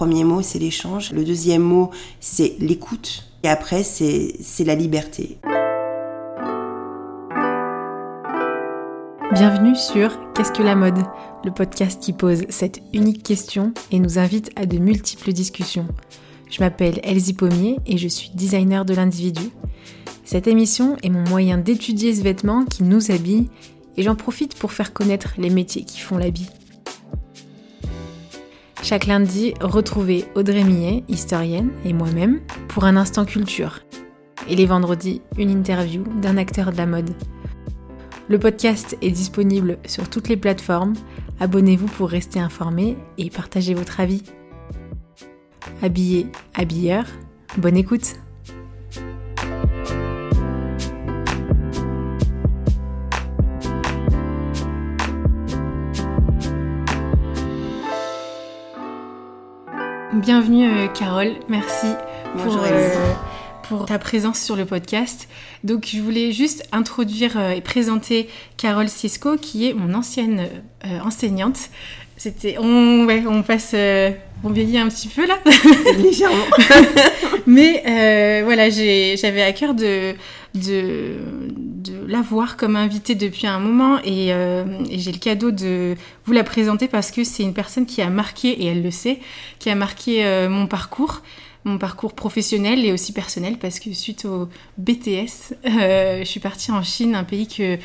premier mot, c'est l'échange. Le deuxième mot, c'est l'écoute. Et après, c'est la liberté. Bienvenue sur Qu'est-ce que la mode? Le podcast qui pose cette unique question et nous invite à de multiples discussions. Je m'appelle Elsie Pommier et je suis designer de l'individu. Cette émission est mon moyen d'étudier ce vêtement qui nous habille et j'en profite pour faire connaître les métiers qui font l'habit. Chaque lundi, retrouvez Audrey Millet, historienne, et moi-même pour un instant culture. Et les vendredis, une interview d'un acteur de la mode. Le podcast est disponible sur toutes les plateformes. Abonnez-vous pour rester informé et partager votre avis. Habillé, habilleur, bonne écoute! Bienvenue euh, Carole, merci euh, pour, ta présence sur le podcast. Donc je voulais juste introduire euh, et présenter Carole Cisco qui est mon ancienne enseignante. C'était on on passe on vieillit un petit peu là. Légèrement. Mais voilà, j'avais à cœur de de, de l'avoir comme invitée depuis un moment. Euh, et, j'ai le cadeau de vous la présenter parce que c'est une personne qui a marqué, et elle le sait, qui a marqué euh, mon parcours mon parcours professionnel et aussi personnel parce que suite au BTS, euh, je suis partie en Chine, un pays que,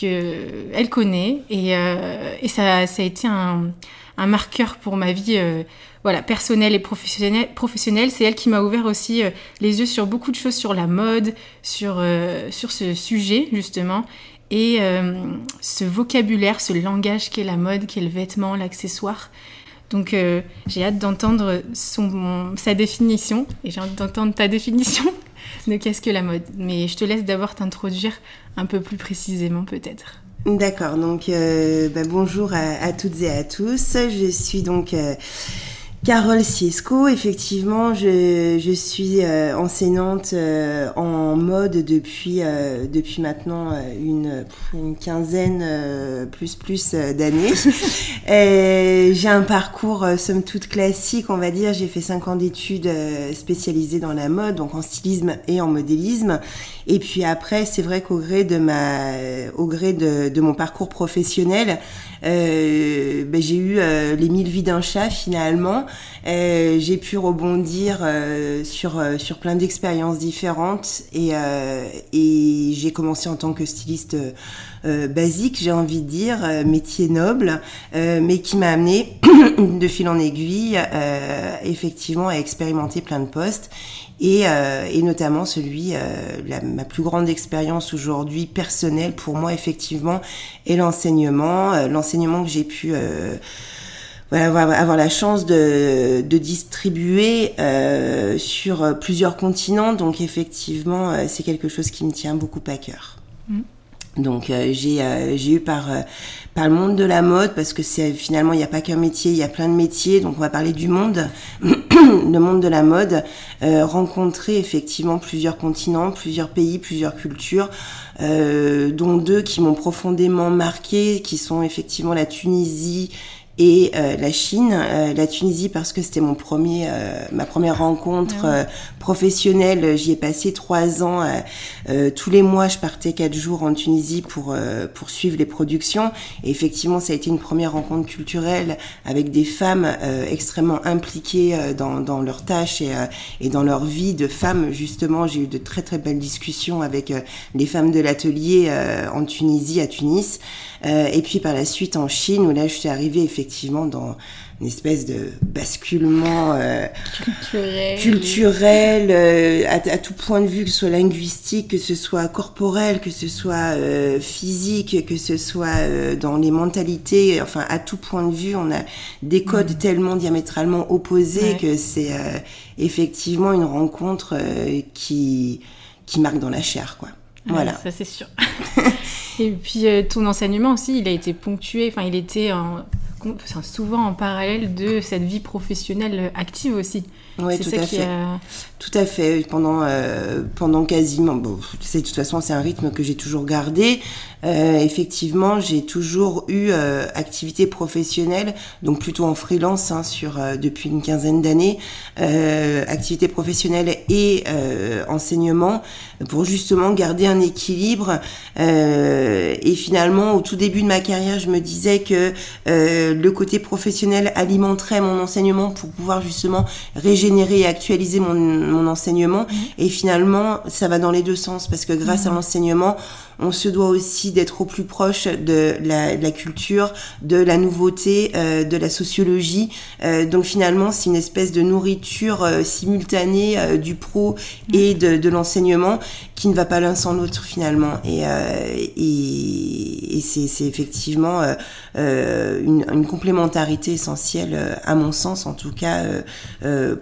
que elle connaît et, et ça, a été un, marqueur pour ma vie voilà, personnelle et professionnelle. professionnelle. C'est elle qui m'a ouvert aussi euh, les yeux sur beaucoup de choses sur la mode, sur, euh, sur ce sujet justement. Et euh, ce vocabulaire, ce langage qu'est la mode, qu'est le vêtement, l'accessoire. Donc j'ai hâte d'entendre sa définition et j'ai hâte d'entendre ta définition de qu'est-ce que la mode? Mais je te laisse d'abord t'introduire un peu plus précisément peut-être. D'accord, donc bah, bonjour à, à, toutes et à tous. Je suis donc Carole Siesco, effectivement, je, je suis euh, enseignante euh, en mode depuis euh, depuis maintenant une, une quinzaine plus plus d'années. J'ai un parcours somme toute classique, on va dire. J'ai fait cinq ans d'études spécialisées dans la mode, donc en stylisme et en modélisme. Et puis après, c'est vrai qu'au gré de ma au gré de, de mon parcours professionnel, ben, j'ai eu euh, les mille vies d'un chat finalement. Euh, j'ai pu rebondir euh, sur euh, sur plein d'expériences différentes et et j'ai commencé en tant que styliste basique, j'ai envie de dire, métier noble, mais qui m'a amené de fil en aiguille, effectivement, à expérimenter plein de postes et, euh, et notamment celui, euh, ma plus grande expérience aujourd'hui personnelle pour moi effectivement est l'enseignement, euh, l'enseignement que j'ai pu avoir la chance de, distribuer sur plusieurs continents. Donc effectivement, c'est quelque chose qui me tient beaucoup à cœur. Mmh. Donc j'ai j'ai eu par par le monde de la mode parce que c'est finalement il n'y a pas qu'un métier, il y a plein de métiers. Donc on va parler du monde, le monde de la mode, euh, rencontrer effectivement plusieurs continents, plusieurs pays, plusieurs cultures, euh, dont deux qui m'ont profondément marqué, qui sont effectivement la Tunisie et euh, la Chine, euh, la Tunisie parce que c'était mon premier, euh, ma première rencontre ah professionnelle. J'y ai passé trois ans. tous les mois, je partais quatre jours en Tunisie pour pour suivre les productions. Et effectivement, ça a été une première rencontre culturelle avec des femmes extrêmement impliquées dans dans leurs tâches et et dans leur vie de femmes. Justement, j'ai eu de très très belles discussions avec les femmes de l'atelier en Tunisie, à Tunis. et puis par la suite en Chine, où là, je suis arrivée effectivement effectivement dans une espèce de basculement euh, culturel, euh, à, tout point de vue, que ce soit linguistique, que ce soit corporel, que ce soit euh, physique, que ce soit dans les mentalités, enfin à tout point de vue, on a des codes mm. tellement diamétralement opposés que c'est effectivement une rencontre qui qui marque dans la chair, quoi. Voilà. ça c'est sûr. Et puis ton enseignement aussi, il a été ponctué, enfin il était en souvent en parallèle de cette vie professionnelle active aussi. Oui, tout à fait. Tout à fait. Pendant, euh, pendant quasiment, bon, de toute façon, c'est un rythme que j'ai toujours gardé. Euh, effectivement, j'ai toujours eu euh, activité professionnelle, donc plutôt en freelance hein, sur euh, depuis une quinzaine d'années, euh, activité professionnelle et enseignement pour justement garder un équilibre. et finalement, au tout début de ma carrière, je me disais que le côté professionnel alimenterait mon enseignement pour pouvoir justement régénérer et actualiser mon, mon enseignement. Mmh. Et finalement, ça va dans les deux sens parce que grâce à mmh. l'enseignement, on se doit aussi d'être au plus proche de la, de la culture, de la nouveauté, euh, de la sociologie. Euh, donc finalement, c'est une espèce de nourriture euh, simultanée du pro et de, de l'enseignement qui ne va pas l'un sans l'autre finalement. Et, et, et c'est effectivement une, une, complémentarité essentielle, à mon sens en tout cas,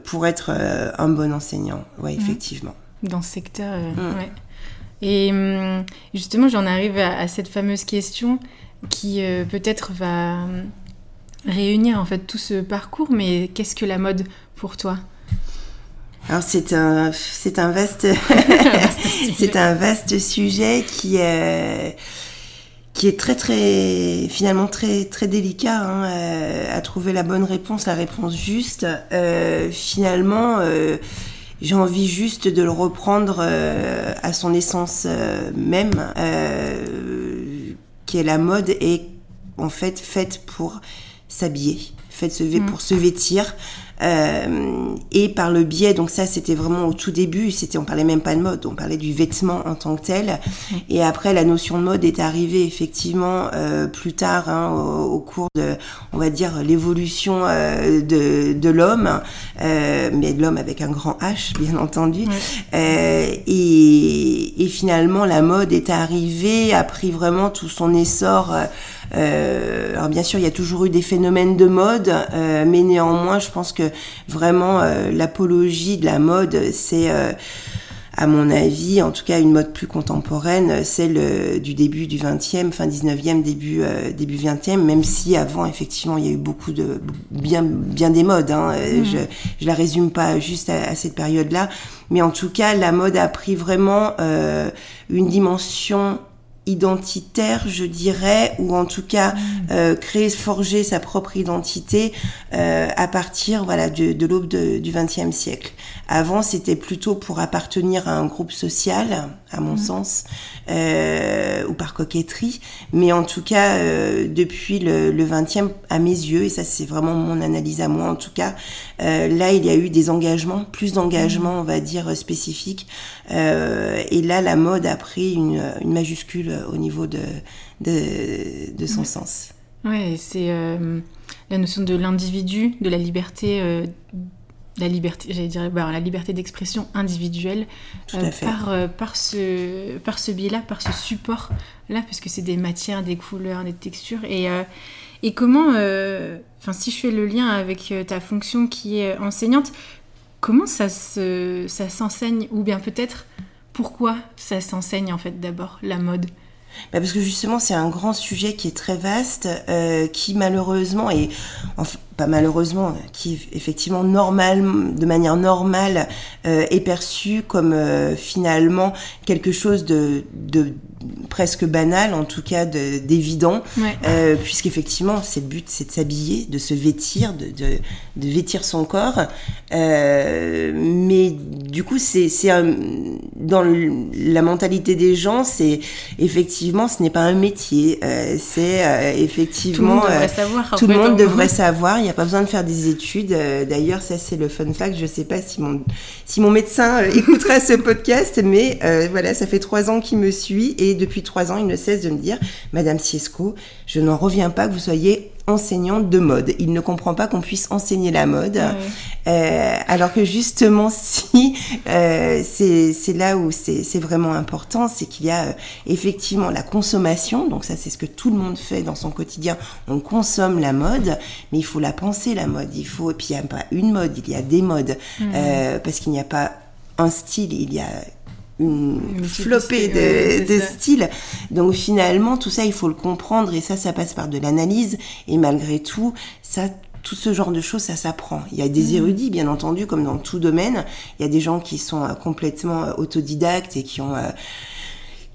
pour être un bon enseignant. Ouais, mmh. effectivement. Dans ce secteur, mmh. ouais. Et hum, justement, j'en arrive à, cette fameuse question qui euh, peut-être va hum, réunir en fait tout ce parcours, mais qu'est-ce que la mode pour toi? Alors c'est un c'est un vaste c'est un vaste sujet qui est qui est très très finalement très très délicat hein, euh, à trouver la bonne réponse la réponse juste euh, finalement euh, j'ai envie juste de le reprendre à son essence même, qui est la mode est en fait faite pour s'habiller, faite se, mm. pour se vêtir. Euh, et par le biais, donc ça c'était vraiment au tout début, c'était on parlait même pas de mode, on parlait du vêtement en tant que tel. Et après la notion de mode est arrivée effectivement euh, plus tard hein, au, au, cours de, on va dire l'évolution euh, de, de l'homme, euh, mais de l'homme avec un grand H bien entendu. Euh, et, et, finalement la mode est arrivée, a pris vraiment tout son essor. Euh, alors bien sûr, il y a toujours eu des phénomènes de mode, euh, mais néanmoins, je pense que vraiment euh, l'apologie de la mode, c'est à mon avis, en tout cas une mode plus contemporaine, celle du début du 20e, fin 19e, début euh, début 20e, même si avant effectivement il y a eu beaucoup de bien bien des modes. Hein, mmh. Je je la résume pas juste à, à cette période-là, mais en tout cas la mode a pris vraiment euh, une dimension identitaire, je dirais, ou en tout cas mm. euh, créer, forger sa propre identité euh, à partir voilà de, de l'aube du XXe siècle. Avant, c'était plutôt pour appartenir à un groupe social, à mon mmh. sens, euh, ou par coquetterie. Mais en tout cas, euh, depuis le, le 20e, à mes yeux, et ça c'est vraiment mon analyse à moi en tout cas, euh, là il y a eu des engagements, plus d'engagements, mmh. on va dire, spécifiques. Et là, la mode a pris une, une majuscule au niveau de, de, de son sens. Ouais, c'est la notion de l'individu, de la liberté la liberté, j'allais dire, bah, la liberté d'expression individuelle euh, par, euh, par ce, par ce biais-là, par ce support-là, parce que c'est des matières, des couleurs, des textures. Et, euh, et comment, enfin, si je fais le lien avec ta fonction qui est enseignante, comment ça, se, ça s'enseigne, ou bien peut-être pourquoi ça s'enseigne en fait d'abord, la mode? Bah parce que justement c'est un grand sujet qui est très vaste, euh, qui malheureusement est, enfin, pas malheureusement, qui effectivement normal, de manière normale euh, est perçu comme euh, finalement quelque chose de, de presque banal, en tout cas d'évident, ouais. euh, puisqu'effectivement, c'est le but, c'est de s'habiller, de se vêtir, de, de, de vêtir son corps. Euh, mais du coup, c'est dans le, la mentalité des gens, c'est effectivement, ce n'est pas un métier, c'est effectivement... Tout le monde devrait savoir. Tout le monde devrait savoir, il pas besoin de faire des études. Euh, d'ailleurs, ça c'est le fun fact, je ne sais pas si mon, si mon médecin euh, écoutera ce podcast, mais euh, voilà, ça fait trois ans qu'il me suit et depuis trois ans, il ne cesse de me dire, Madame Siesco, je n'en reviens pas que vous soyez enseignante de mode. Il ne comprend pas qu'on puisse enseigner la mode, ouais. euh, alors que justement, si euh, c'est là où c'est vraiment important, c'est qu'il y a euh, effectivement la consommation. Donc ça, c'est ce que tout le monde fait dans son quotidien. On consomme la mode, mais il faut la penser la mode. Il faut et puis il n'y a pas une mode, il y a des modes, mmh. parce qu'il n'y a pas un style, il y a une flopée de, de styles. Donc finalement, tout ça, il faut le comprendre et ça, ça passe par de l'analyse. Et malgré tout, ça, tout ce genre de choses, ça s'apprend. Il y a des mmh. érudits, bien entendu, comme dans tout domaine. Il y a des gens qui sont euh, complètement euh, autodidactes et qui ont euh,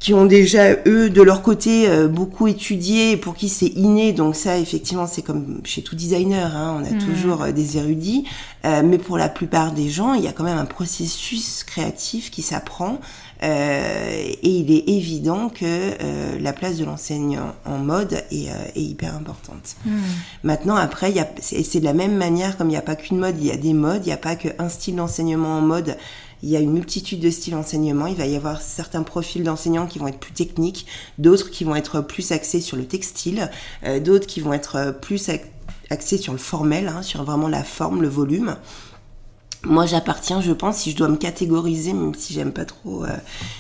qui ont déjà eux de leur côté beaucoup étudié pour qui c'est inné donc ça effectivement c'est comme chez tout designer hein, on a mmh. toujours des érudits mais pour la plupart des gens il y a quand même un processus créatif qui s'apprend euh, et il est évident que euh, la place de l'enseignant en mode est, euh, est hyper importante. Hmm. Maintenant, après, c'est de la même manière, comme il n'y a pas qu'une mode, il y a des modes, il n'y a pas qu'un style d'enseignement en mode. Il y a une multitude de styles d'enseignement. Il va y avoir certains profils d'enseignants qui vont être plus techniques, d'autres qui vont être plus axés sur le textile, d'autres qui vont être plus axés sur le formel, hein, sur vraiment la forme, le volume moi j'appartiens, je pense, si je dois me catégoriser, même si j'aime pas trop euh,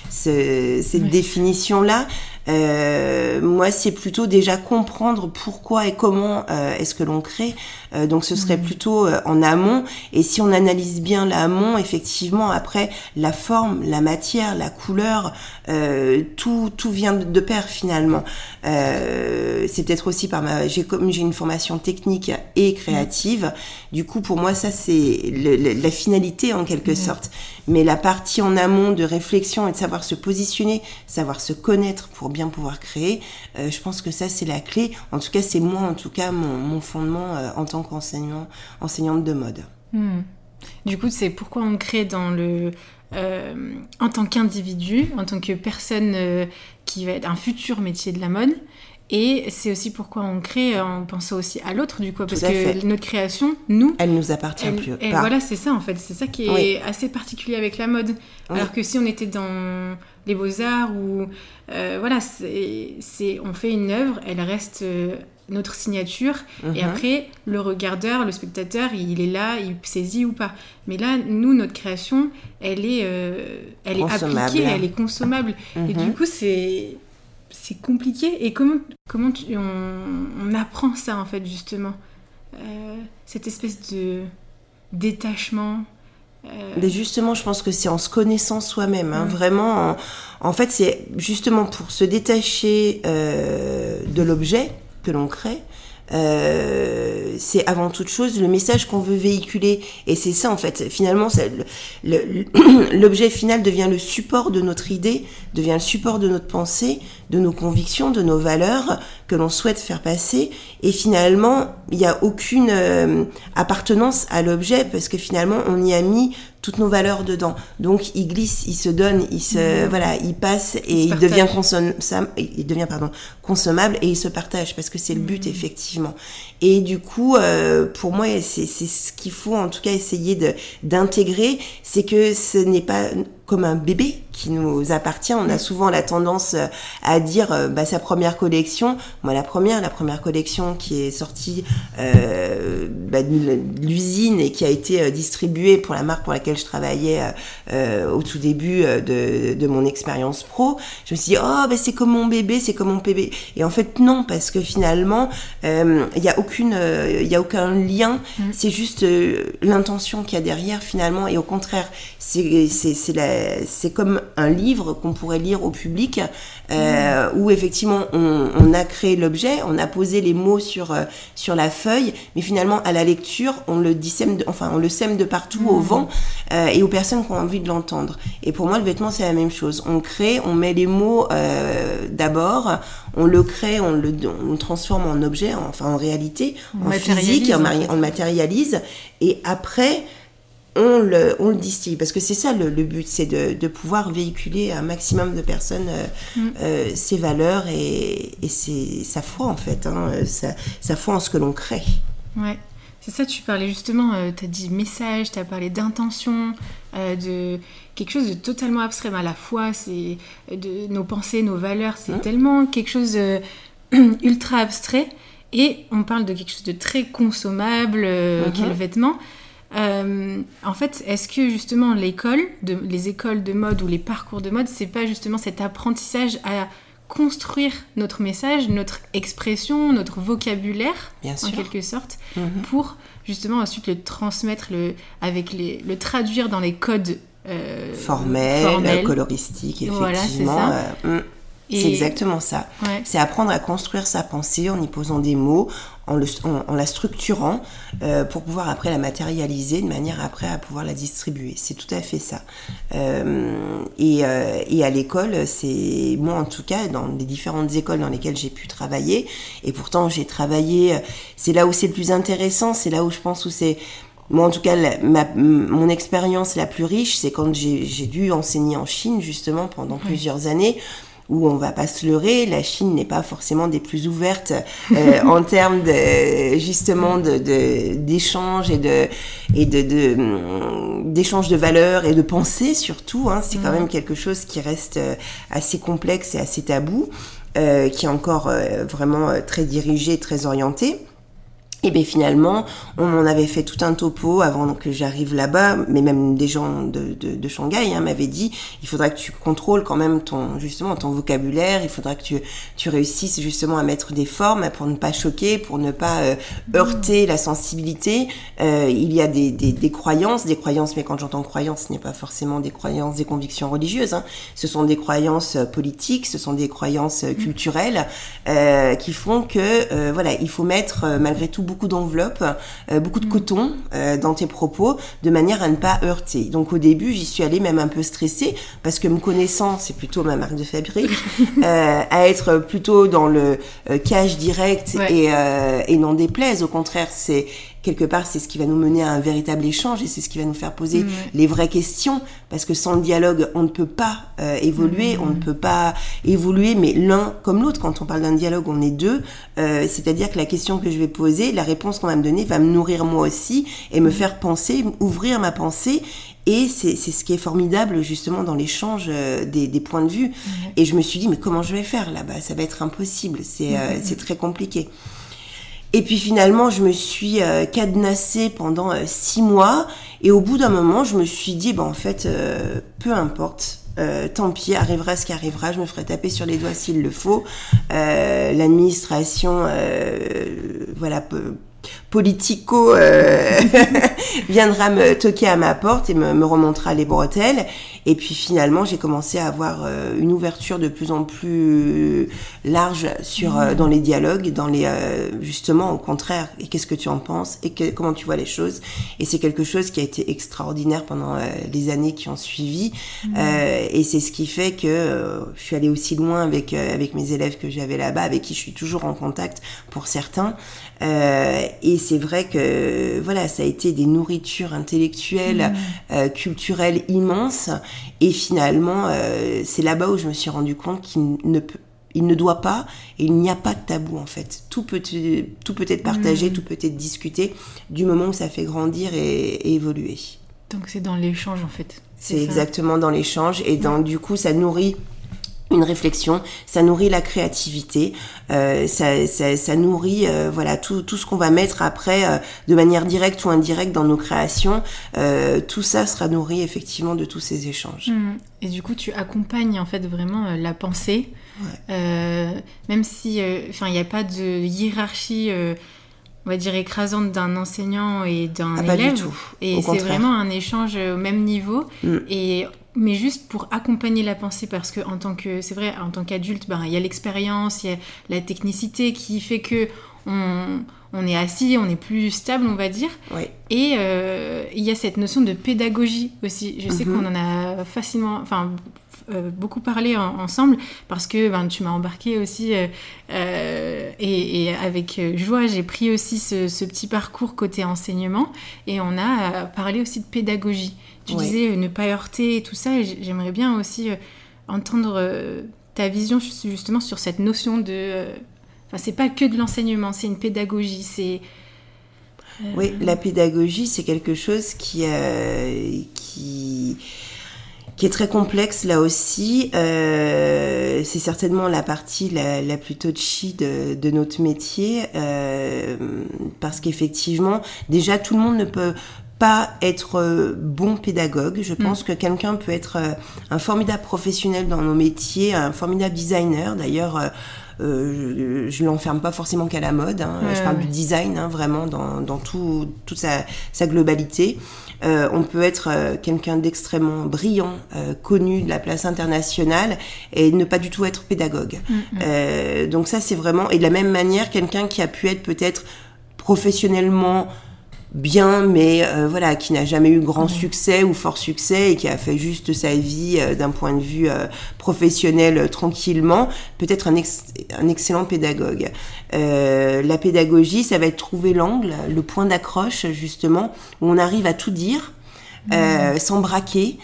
cette définition-là, euh, moi, c'est plutôt déjà comprendre pourquoi et comment euh, est-ce que l'on crée. Euh, donc, ce serait mmh. plutôt en amont. Et si on analyse bien l'amont, effectivement, après, la forme, la matière, la couleur, tout, tout vient de pair finalement. c'est peut-être aussi par ma, j'ai comme j'ai une formation technique et créative. Du coup, pour moi, ça c'est la finalité en quelque mmh. sorte. Mais la partie en amont de réflexion et de savoir se positionner, savoir se connaître pour bien pouvoir créer. Euh, je pense que ça, c'est la clé. En tout cas, c'est moi, en tout cas, mon, fondement euh, en tant qu'enseignant, enseignante de mode. Hmm. Du coup, c'est pourquoi on crée dans le, euh, en tant qu'individu, en tant que personne qui va être un futur métier de la mode. Et c'est aussi pourquoi on crée en pensant aussi à l'autre, du coup, parce que notre création, nous, elle nous appartient plus. Et voilà, c'est ça en fait, c'est ça qui est assez particulier avec la mode. Alors que si on était dans les beaux arts ou euh, voilà, c'est on fait une œuvre, elle reste euh, notre signature et mhm. après le regardeur, le spectateur, il est là, il saisit ou pas. Mais là, nous, notre création, elle est, euh, elle est appliquée, elle est consommable. Et du mhm. coup, c'est c'est compliqué. Et comment, comment on, apprend ça, en fait, justement euh, Cette espèce de détachement euh, Mais justement, je pense que c'est en se connaissant soi-même. Hein, Vraiment, en, fait, c'est justement pour se détacher euh, de l'objet que l'on crée, euh, c'est avant toute chose le message qu'on veut véhiculer. Et c'est ça, en fait. Finalement, l'objet final devient le support de notre idée, devient le support de notre pensée, de nos convictions, de nos valeurs que l'on souhaite faire passer. Et finalement, il n'y a aucune euh, appartenance à l'objet parce que finalement, on y a mis toutes nos valeurs dedans. Donc il glisse, il se donne, il se mmh. voilà, il passe et il, devient consommable, il devient pardon consommable et il se partage parce que c'est le but mmh. effectivement. Et du coup, euh, pour moi, c'est ce qu'il faut en tout cas essayer de d'intégrer, c'est que ce n'est pas comme un bébé qui nous appartient. On a souvent la tendance euh, à dire euh, bah, sa première collection. Moi, la première, la première collection qui est sortie euh, bah, de l'usine et qui a été euh, distribuée pour la marque pour laquelle je travaillais euh, au tout début de, de mon expérience pro. Je me suis dit oh bah, c'est comme mon bébé, c'est comme mon bébé. Et en fait non parce que finalement il n'y a aucune, il y a aucun lien. Mm. C'est juste l'intention qu'il y a derrière finalement. Et au contraire, c'est c'est la c'est comme un livre qu'on pourrait lire au public, euh, où effectivement on, a créé l'objet, on a posé les mots sur euh, sur la feuille, mais finalement à la lecture on le dissème, enfin on le sème de partout au mmh. vent euh, et aux personnes qui ont envie de l'entendre. Et pour moi le vêtement c'est la même chose. On crée, on met les mots d'abord, on le crée, on le, on transforme en objet, enfin en réalité, en physique, on le matérialise, et après on le, on le distille. Parce que c'est ça le, but, c'est de, de, pouvoir véhiculer à un maximum de personnes euh, mm. euh, ses valeurs et, et sa foi, en fait, hein, sa, sa, foi en ce que l'on crée. Ouais. C'est ça, tu parlais justement, euh, tu as dit message, tu as parlé d'intention, de quelque chose de totalement abstrait, mais à la fois, c'est de nos pensées, nos valeurs, c'est hein tellement quelque chose ultra abstrait. Et on parle de quelque chose de très consommable, qui est le vêtement. Euh, en fait, est-ce que justement l'école, les écoles de mode ou les parcours de mode, c'est pas justement cet apprentissage à construire notre message, notre expression, notre vocabulaire, en quelque sorte, mhm. pour justement ensuite le transmettre, le, avec les, le traduire dans les codes formelle, coloristique, effectivement. Voilà, c'est ça. C'est exactement ça. C'est apprendre à construire sa pensée en y posant des mots, en, la structurant euh, pour pouvoir après la matérialiser de manière après à pouvoir la distribuer. C'est tout à fait ça. Euh, euh, et, à l'école, c'est moi en tout cas dans les différentes écoles dans lesquelles j'ai pu travailler. Et pourtant j'ai travaillé. C'est là où c'est le plus intéressant. C'est là où je pense où c'est moi, en tout cas, mon expérience la plus riche, c'est quand j'ai dû enseigner en Chine, justement, pendant plusieurs années, où on va pas se leurrer, la Chine n'est pas forcément des plus ouvertes euh, en termes de justement de d'échanges et de et de d'échanges de, de, valeurs et de pensée surtout. Hein, c'est quand mm. même quelque chose qui reste euh, assez complexe et assez tabou, euh, qui est encore euh, vraiment très dirigé, très orienté. Et bien finalement, on m'en avait fait tout un topo avant que j'arrive là-bas, mais même des gens de, de, de Shanghai hein, m'avaient dit, il faudra que tu contrôles quand même ton justement ton vocabulaire, il faudra que tu, tu réussisses justement à mettre des formes pour ne pas choquer, pour ne pas euh, heurter la sensibilité. Euh, il y a des, des, des, croyances, des croyances, mais quand j'entends croyances, ce n'est pas forcément des croyances, des convictions religieuses. Hein. Ce sont des croyances euh, politiques, ce sont des croyances euh, culturelles euh, qui font que voilà, il faut mettre malgré tout beaucoup d'enveloppes, euh, beaucoup de mm. coton euh, dans tes propos, de manière à ne pas heurter. Donc au début, j'y suis allée même un peu stressée, parce que me connaissant, c'est plutôt ma marque de fabrique, euh, à être plutôt dans le cash direct et, et non déplaise. Au contraire, c'est quelque part, c'est ce qui va nous mener à un véritable échange et c'est ce qui va nous faire poser mm, les vraies questions. Parce que sans le dialogue, on ne peut pas euh, évoluer, mm. on ne peut pas évoluer, mais l'un comme l'autre. Quand on parle d'un dialogue, on est deux. Euh, c'est-à-dire que la question que je vais poser, la réponse qu'on va me donner, va me nourrir moi aussi et me mm. faire penser, ouvrir ma pensée. Et c'est ce qui est formidable justement dans l'échange euh, des, des, points de vue. Et je me suis dit, mais comment je vais faire là-bas? Ça va être impossible, c'est très compliqué. Et puis finalement, je me suis euh, cadenassée pendant euh, six mois. Et au bout d'un moment, je me suis dit, ben en fait, euh, peu importe. tant pis, arrivera ce qui arrivera, je me ferai taper sur les doigts s'il le faut. L'administration, voilà, politico viendra me toquer à ma porte et me, me, remontera les bretelles. Et puis finalement, j'ai commencé à avoir euh, une ouverture de plus en plus large sur euh, dans les dialogues, dans les justement au contraire. Et qu'est-ce que tu en penses et que, comment tu vois les choses Et c'est quelque chose qui a été extraordinaire pendant les années qui ont suivi. Mmh. et c'est ce qui fait que je suis allée aussi loin avec avec mes élèves que j'avais là-bas, avec qui je suis toujours en contact pour certains. Euh, et c'est vrai que voilà, ça a été des nourritures intellectuelles, mmh. euh, culturelles immenses. Et finalement, euh, c'est là-bas où je me suis rendu compte qu'il ne peut il ne doit pas et il n'y a pas de tabou en fait. Tout peut, tout peut être partagé, mmh. tout peut être discuté du moment où ça fait grandir et, évoluer. Donc c'est dans l'échange en fait. C'est exactement dans l'échange et dans, du coup ça nourrit une réflexion, ça nourrit la créativité, euh, ça, ça, ça, nourrit euh, voilà tout, tout ce qu'on va mettre après euh, de manière directe ou indirecte dans nos créations. Tout ça sera nourri effectivement de tous ces échanges. Mmh. Et du coup, tu accompagnes en fait vraiment la pensée, même si, enfin, il n'y a pas de hiérarchie on va dire écrasante d'un enseignant et d'un ah, élève. Pas du tout. Et c'est vraiment un échange au même niveau. Mmh. Et mais juste pour accompagner la pensée parce que en tant que c'est vrai en tant qu'adulte ben il y a l'expérience il y a la technicité qui fait que on, on, est assis on est plus stable on va dire. Et euh, il y a cette notion de pédagogie aussi. Je sais mhm. qu'on en a facilement enfin euh, beaucoup parlé ensemble parce que ben, tu m'as embarqué aussi euh, et, et, avec joie j'ai pris aussi ce, ce, petit parcours côté enseignement et on a parlé aussi de pédagogie tu disais euh, ne pas heurter et tout ça. Et j'aimerais bien aussi euh, entendre euh, ta vision justement sur cette notion de. Enfin, c'est pas que de l'enseignement, c'est une pédagogie. C'est. Oui, la pédagogie, c'est quelque chose qui, qui, qui est très complexe là aussi. c'est certainement la partie la, la plus touchy de, de notre métier, parce qu'effectivement, déjà tout le monde ne peut pas être euh, bon pédagogue. Je pense mm. que quelqu'un peut être euh, un formidable professionnel dans nos métiers, un formidable designer. D'ailleurs, je, je l'enferme pas forcément qu'à la mode. Hein. je parle du design, hein, vraiment dans, dans tout, toute sa, sa globalité. Euh, on peut être euh, quelqu'un d'extrêmement brillant, euh, connu de la place internationale, et ne pas du tout être pédagogue. Mm, mm. donc ça, c'est vraiment... Et de la même manière, quelqu'un qui a pu être peut-être professionnellement bien, mais euh, voilà, qui n'a jamais eu grand succès ou fort succès et qui a fait juste sa vie euh, d'un point de vue euh, professionnel tranquillement, peut-être un, un, excellent pédagogue. la pédagogie, ça va être trouver l'angle, le point d'accroche justement, où on arrive à tout dire, mmh. sans braquer,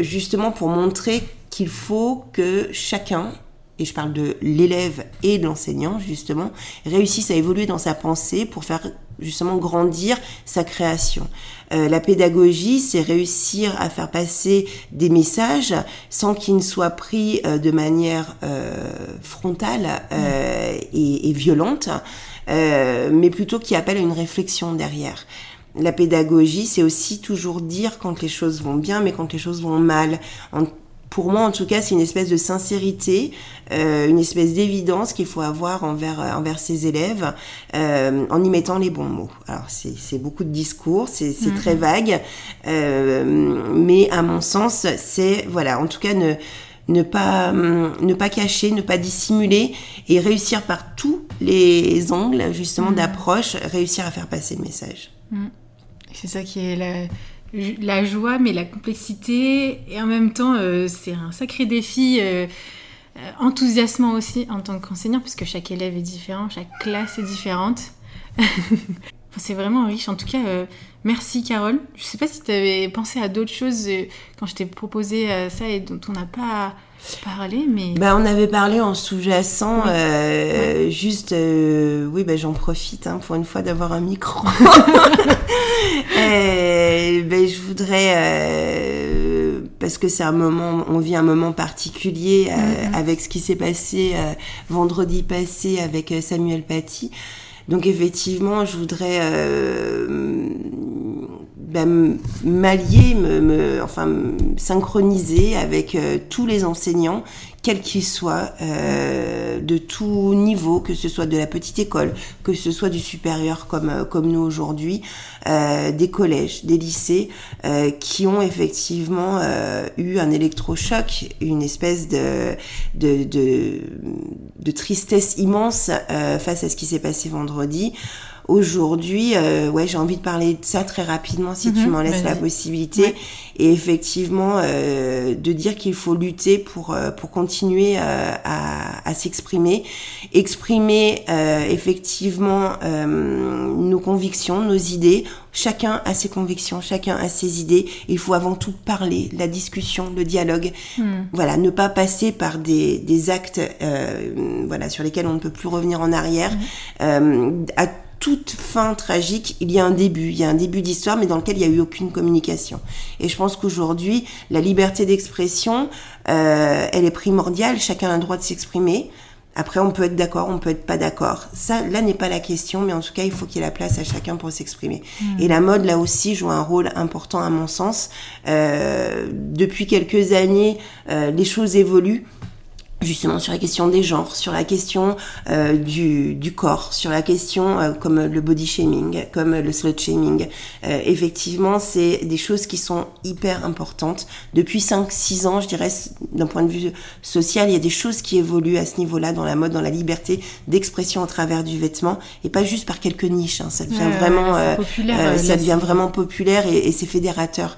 justement pour montrer qu'il faut que chacun et je parle de l'élève et de l'enseignant justement, réussissent à évoluer dans sa pensée pour faire justement grandir sa création. Euh, la pédagogie, c'est réussir à faire passer des messages sans qu'ils ne soient pris euh, de manière euh, frontale et, et, violente, mais plutôt qui appellent à une réflexion derrière. La pédagogie, c'est aussi toujours dire quand les choses vont bien, mais quand les choses vont mal. En pour moi, en tout cas, c'est une espèce de sincérité, euh, une espèce d'évidence qu'il faut avoir envers, euh, envers ses élèves euh, en y mettant les bons mots. Alors, c'est beaucoup de discours, c'est mm-hmm. très vague, mais à mon sens, c'est, voilà, en tout cas, ne, ne, pas, ne pas cacher, ne pas dissimuler et réussir par tous les angles, justement, mm-hmm. d'approche, réussir à faire passer le message. Mm. C'est ça qui est la la joie, mais la complexité. Et en même temps, euh, c'est un sacré défi. Euh, euh, enthousiasmant aussi en tant qu'enseignant, puisque chaque élève est différent, chaque classe est différente. c'est vraiment riche. En tout cas, merci Carole. Je ne sais pas si tu avais pensé à d'autres choses quand je t'ai proposé ça et dont on n'a pas parlé, mais... Bah, on avait parlé en sous-jacent, juste, oui, bah, j'en profite hein, pour une fois d'avoir un micro. je voudrais, euh, parce que c'est un moment, on vit un moment particulier euh, mm-hmm. avec ce qui s'est passé euh, vendredi passé avec Samuel Paty. Donc effectivement, je voudrais ben, m'allier, me, enfin synchroniser avec tous les enseignants quel qu'il soit, euh, de tout niveau, que ce soit de la petite école, que ce soit du supérieur comme, euh, comme nous aujourd'hui, euh, des collèges, des lycées, euh, qui ont effectivement euh, eu un électrochoc, une espèce de, de, de tristesse immense face à ce qui s'est passé vendredi. Aujourd'hui, euh, ouais, j'ai envie de parler de ça très rapidement si tu mhm. m'en laisses la possibilité. Et effectivement, euh, de dire qu'il faut lutter pour euh, pour continuer euh, à, à s'exprimer, exprimer euh, effectivement nos convictions, nos idées. Chacun a ses convictions, chacun a ses idées. Il faut avant tout parler, la discussion, le dialogue. Hmm. Voilà, ne pas passer par des, des actes, voilà, sur lesquels on ne peut plus revenir en arrière. Hmm. à toute fin tragique, il y a un début, il y a un début d'histoire, mais dans lequel il n'y a eu aucune communication. Et je pense qu'aujourd'hui, la liberté d'expression, euh, elle est primordiale, chacun a le droit de s'exprimer. Après, on peut être d'accord, on peut être pas d'accord. Ça, là, n'est pas la question, mais en tout cas, il faut qu'il y ait la place à chacun pour s'exprimer. Mmh. Et la mode, là aussi, joue un rôle important à mon sens. Euh, depuis quelques années, euh, les choses évoluent justement sur la question des genres, sur la question euh, du, du, corps, sur la question euh, comme le body shaming, comme le slut shaming. Euh, effectivement, c'est des choses qui sont hyper importantes. Depuis 5-6 ans, je dirais, d'un point de vue social, il y a des choses qui évoluent à ce niveau-là, dans la mode, dans la liberté d'expression au travers du vêtement, et pas juste par quelques niches. Hein. Ça devient vraiment, ça devient vraiment populaire et, et c'est fédérateur.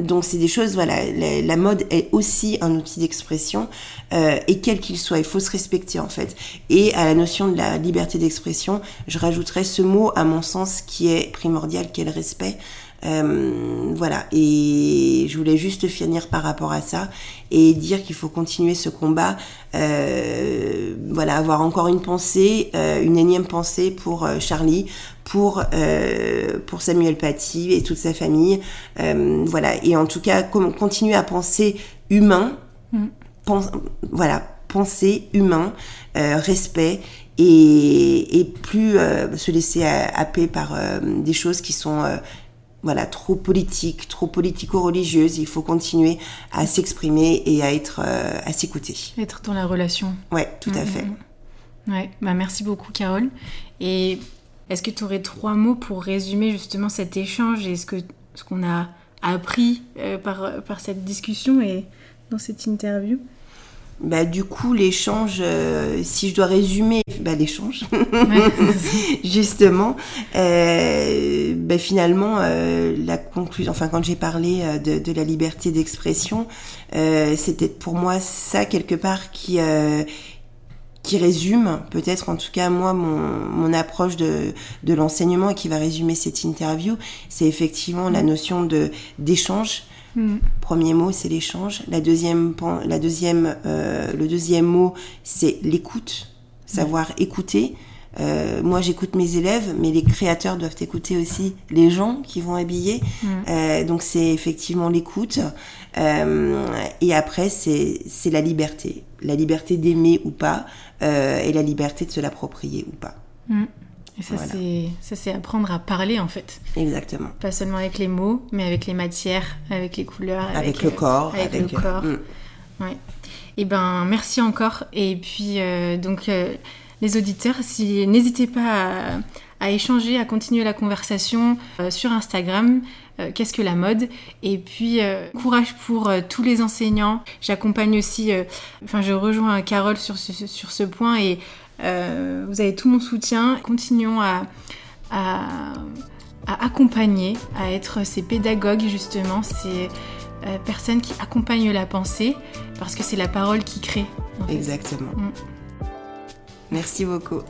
donc c'est des choses, voilà, la, la, mode est aussi un outil d'expression. Euh, et quel qu'il soit, il faut se respecter en fait. Et à la notion de la liberté d'expression, je rajouterais ce mot à mon sens qui est primordial, qui est le respect. Euh, voilà, et je voulais juste finir par rapport à ça et dire qu'il faut continuer ce combat. Euh, voilà, avoir encore une pensée, euh, une énième pensée pour euh, Charlie, pour pour Samuel Paty et toute sa famille. voilà, et en tout cas, continuer à penser humain. Mm voilà, penser humain, euh, respect et, et plus euh, se laisser happer par euh, des choses qui sont voilà, trop politique, trop politico-religieuse. Il faut continuer à s'exprimer et à être, à s'écouter. Être dans la relation. Ouais, tout à Mm, fait. mm, mm. Ouais, bah merci beaucoup Carole. Et est-ce que tu aurais trois mots pour résumer justement cet échange et ce que ce qu'on a appris par, par cette discussion et dans cette interview? Bah, du coup, l'échange, euh, si je dois résumer, bah, l'échange, justement, euh, bah, finalement, euh, la conclusion, enfin, quand j'ai parlé euh, de, de la liberté d'expression, euh, c'était pour moi ça, quelque part, qui, euh, qui résume, peut-être en tout cas, moi, mon, mon approche de, de l'enseignement et qui va résumer cette interview, c'est effectivement la notion de d'échange. Mm. Premier mot, c'est l'échange. La deuxième, la deuxième, euh, le deuxième mot, c'est l'écoute, savoir écouter. Euh, moi, j'écoute mes élèves, mais les créateurs doivent écouter aussi les gens qui vont habiller. Mm. Euh, donc, c'est effectivement l'écoute. Euh, et après, c'est la liberté, la liberté d'aimer ou pas, et la liberté de se l'approprier ou pas. Mm. Et ça, Voilà. c'est apprendre à parler en fait. Exactement. Pas seulement avec les mots, mais avec les matières, avec les couleurs, Avec, avec, le euh, corps, avec avec, le corps. Mm. Ouais. Et ben merci encore. Et puis euh, donc euh, les auditeurs, si n'hésitez pas à, à échanger, à continuer la conversation euh, sur Instagram. euh, Qu'est-ce que la mode? Et puis euh, courage pour euh, tous les enseignants. J'accompagne aussi. euh, Enfin, je rejoins Carole sur ce, sur ce point et euh, vous avez tout mon soutien. Continuons à, à à accompagner, à être ces pédagogues justement, ces euh, personnes qui accompagnent la pensée, parce que c'est la parole qui crée. en fait. Exactement. Mm. Merci beaucoup.